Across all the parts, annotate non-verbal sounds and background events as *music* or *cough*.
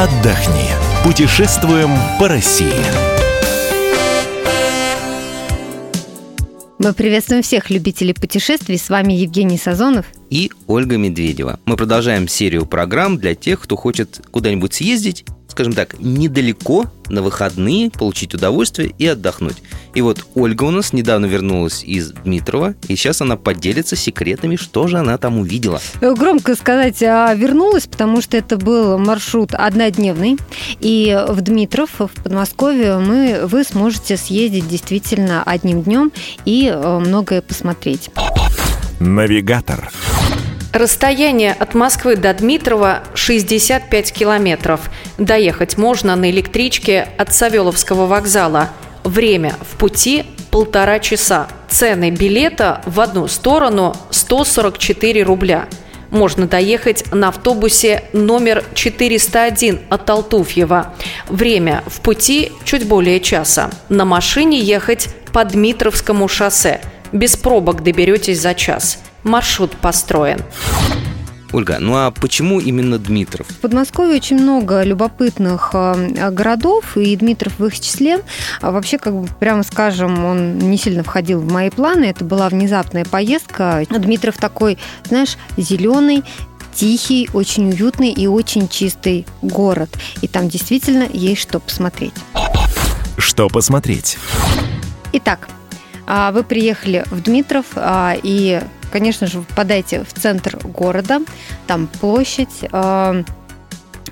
отдохни. Путешествуем по России. Мы приветствуем всех любителей путешествий. С вами Евгений Сазонов и Ольга Медведева. Мы продолжаем серию программ для тех, кто хочет куда-нибудь съездить скажем так, недалеко на выходные получить удовольствие и отдохнуть. И вот Ольга у нас недавно вернулась из Дмитрова, и сейчас она поделится секретами, что же она там увидела. Громко сказать, а, вернулась, потому что это был маршрут однодневный, и в Дмитров, в Подмосковье, мы, вы сможете съездить действительно одним днем и э, многое посмотреть. Навигатор. Расстояние от Москвы до Дмитрова 65 километров. Доехать можно на электричке от Савеловского вокзала. Время в пути полтора часа. Цены билета в одну сторону 144 рубля. Можно доехать на автобусе номер 401 от Алтуфьева. Время в пути чуть более часа. На машине ехать по Дмитровскому шоссе. Без пробок доберетесь за час маршрут построен. Ольга, ну а почему именно Дмитров? В Подмосковье очень много любопытных э, городов, и Дмитров в их числе. А вообще, как бы, прямо скажем, он не сильно входил в мои планы. Это была внезапная поездка. Дмитров такой, знаешь, зеленый, тихий, очень уютный и очень чистый город. И там действительно есть что посмотреть. Что посмотреть? Итак, а, вы приехали в Дмитров, а, и конечно же, попадаете в центр города, там площадь, э,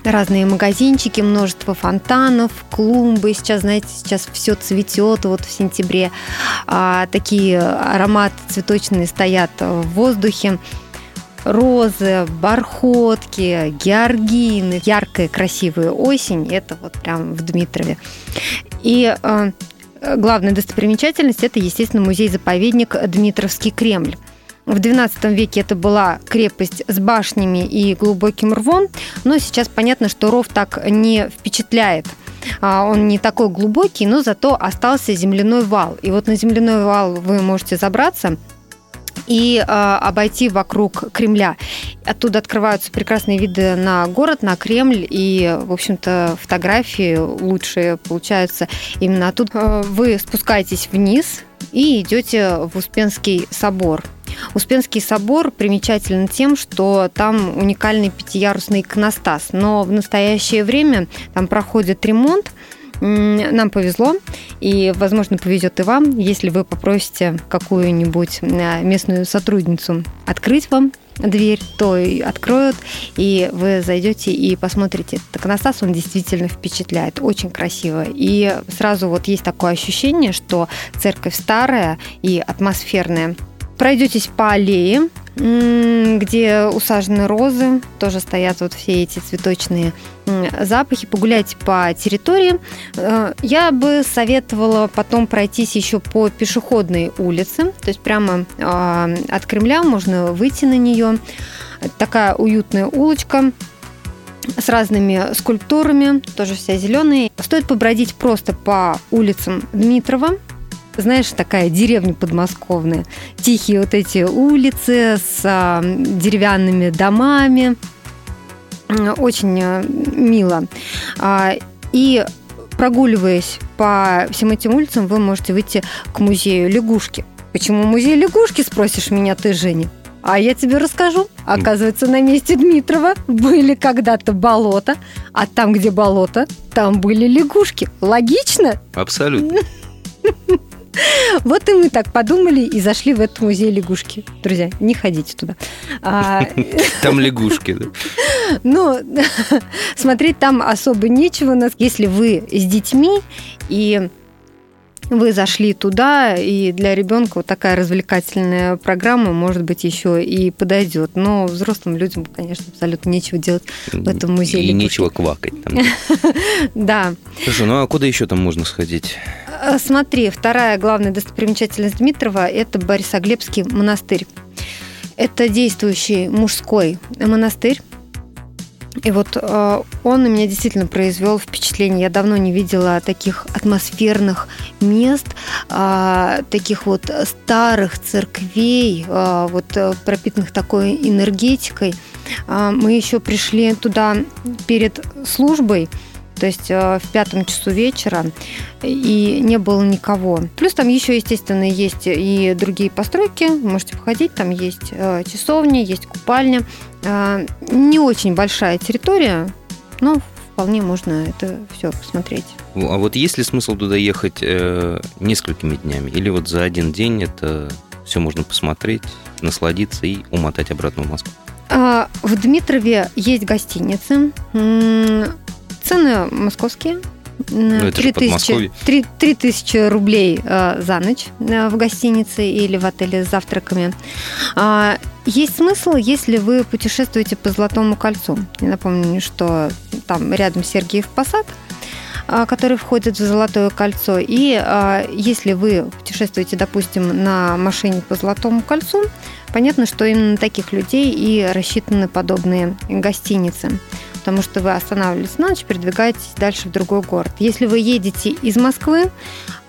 разные магазинчики, множество фонтанов, клумбы. Сейчас, знаете, сейчас все цветет вот в сентябре. А, такие ароматы цветочные стоят в воздухе. Розы, бархотки, георгины. Яркая, красивая осень. Это вот прям в Дмитрове. И э, главная достопримечательность – это, естественно, музей-заповедник Дмитровский Кремль. В XII веке это была крепость с башнями и глубоким рвом, но сейчас понятно, что ров так не впечатляет. А, он не такой глубокий, но зато остался земляной вал. И вот на земляной вал вы можете забраться и э, обойти вокруг Кремля. Оттуда открываются прекрасные виды на город, на Кремль, и, в общем-то, фотографии лучшие получаются именно оттуда. Вы спускаетесь вниз и идете в Успенский собор. Успенский собор примечателен тем, что там уникальный пятиярусный иконостас, но в настоящее время там проходит ремонт, нам повезло, и, возможно, повезет и вам, если вы попросите какую-нибудь э, местную сотрудницу открыть вам дверь, то и откроют, и вы зайдете и посмотрите. Этот иконостас, он действительно впечатляет, очень красиво. И сразу вот есть такое ощущение, что церковь старая и атмосферная. Пройдетесь по аллее, где усажены розы, тоже стоят вот все эти цветочные запахи, погуляйте по территории. Э, я бы советовала потом пройтись еще по пешеходной улице, то есть прямо а, от Кремля можно выйти на нее. Такая уютная улочка, с разными скульптурами, тоже вся зеленая. Стоит побродить просто по улицам Дмитрова, знаешь, такая деревня подмосковная. Тихие вот эти улицы с а, деревянными домами. Очень а, мило. А, и прогуливаясь по всем этим улицам, вы можете выйти к музею лягушки. Почему музей лягушки, спросишь меня ты, Женя? А я тебе расскажу. Оказывается, на месте Дмитрова были когда-то болота, а там, где болото, там были лягушки. Логично? Абсолютно. *laughs* Вот и мы так подумали и зашли в этот музей лягушки. Друзья, не ходите туда. А, *laughs* там лягушки, да? Ну, *laughs* смотреть там особо нечего. Если вы с детьми и вы зашли туда, и для ребенка вот такая развлекательная программа, может быть, еще и подойдет. Но взрослым людям, конечно, абсолютно нечего делать в этом музее. И нечего квакать там. *laughs* Да. Слушай, ну а куда еще там можно сходить? Э, смотри, вторая главная достопримечательность Дмитрова – это Борисоглебский монастырь. Это действующий мужской монастырь. И вот э, он на меня действительно произвел впечатление. Я давно не видела таких атмосферных мест, э, таких вот старых церквей, э, вот пропитанных такой энергетикой. Э, мы еще пришли туда перед службой то есть э, в пятом часу вечера, и не было никого. Плюс там еще, естественно, есть и другие постройки, можете походить, там есть э, часовня, есть купальня. Э, не очень большая территория, но вполне можно это все посмотреть. А вот есть ли смысл туда ехать э, несколькими днями? Или вот за один день это все можно посмотреть, насладиться и умотать обратно в Москву? В Дмитрове есть гостиницы. Цены московские. Ну, 3, тысячи, 3, 3 тысячи рублей э, за ночь э, в гостинице или в отеле с завтраками. Э, есть смысл, если вы путешествуете по Золотому кольцу. Я напомню, что там рядом Сергиев Посад, который входит в Золотое кольцо. И если вы путешествуете, допустим, на машине по Золотому кольцу, понятно, что именно на таких людей и рассчитаны подобные гостиницы потому что вы останавливаетесь на ночь, передвигаетесь дальше в другой город. Если вы едете из Москвы,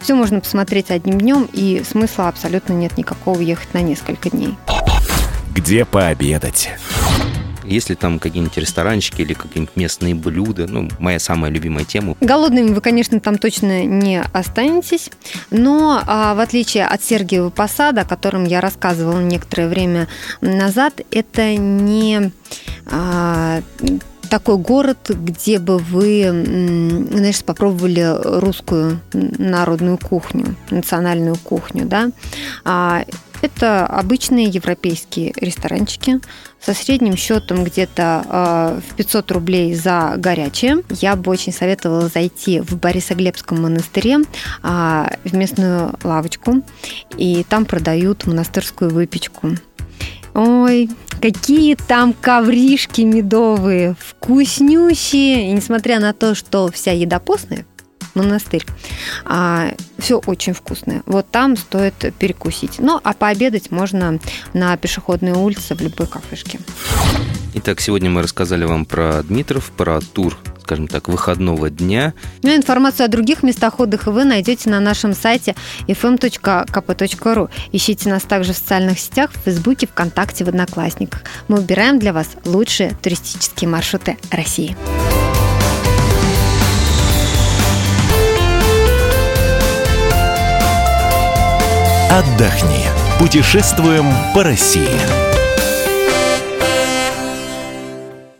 все можно посмотреть одним днем, и смысла абсолютно нет никакого ехать на несколько дней. Где пообедать? Есть ли там какие-нибудь ресторанчики или какие-нибудь местные блюда? Ну, моя самая любимая тема. Голодными вы, конечно, там точно не останетесь. Но а, в отличие от Сергиева Посада, о котором я рассказывала некоторое время назад, это не а, такой город, где бы вы, знаешь, попробовали русскую народную кухню, национальную кухню, да? А, это обычные европейские ресторанчики со средним счетом где-то э, в 500 рублей за горячее. Я бы очень советовала зайти в Борисоглебском монастыре э, в местную лавочку, и там продают монастырскую выпечку. Ой, какие там ковришки медовые, вкуснющие. И несмотря на то, что вся еда постная, монастырь. А, все очень вкусное. Вот там стоит перекусить. Ну, а пообедать можно на пешеходной улице в любой кафешке. Итак, сегодня мы рассказали вам про Дмитров, про тур скажем так, выходного дня. Ну, информацию о других местах отдыха вы найдете на нашем сайте fm.kp.ru. Ищите нас также в социальных сетях, в Фейсбуке, ВКонтакте, в Одноклассниках. Мы выбираем для вас лучшие туристические маршруты России. Отдохни. Путешествуем по России.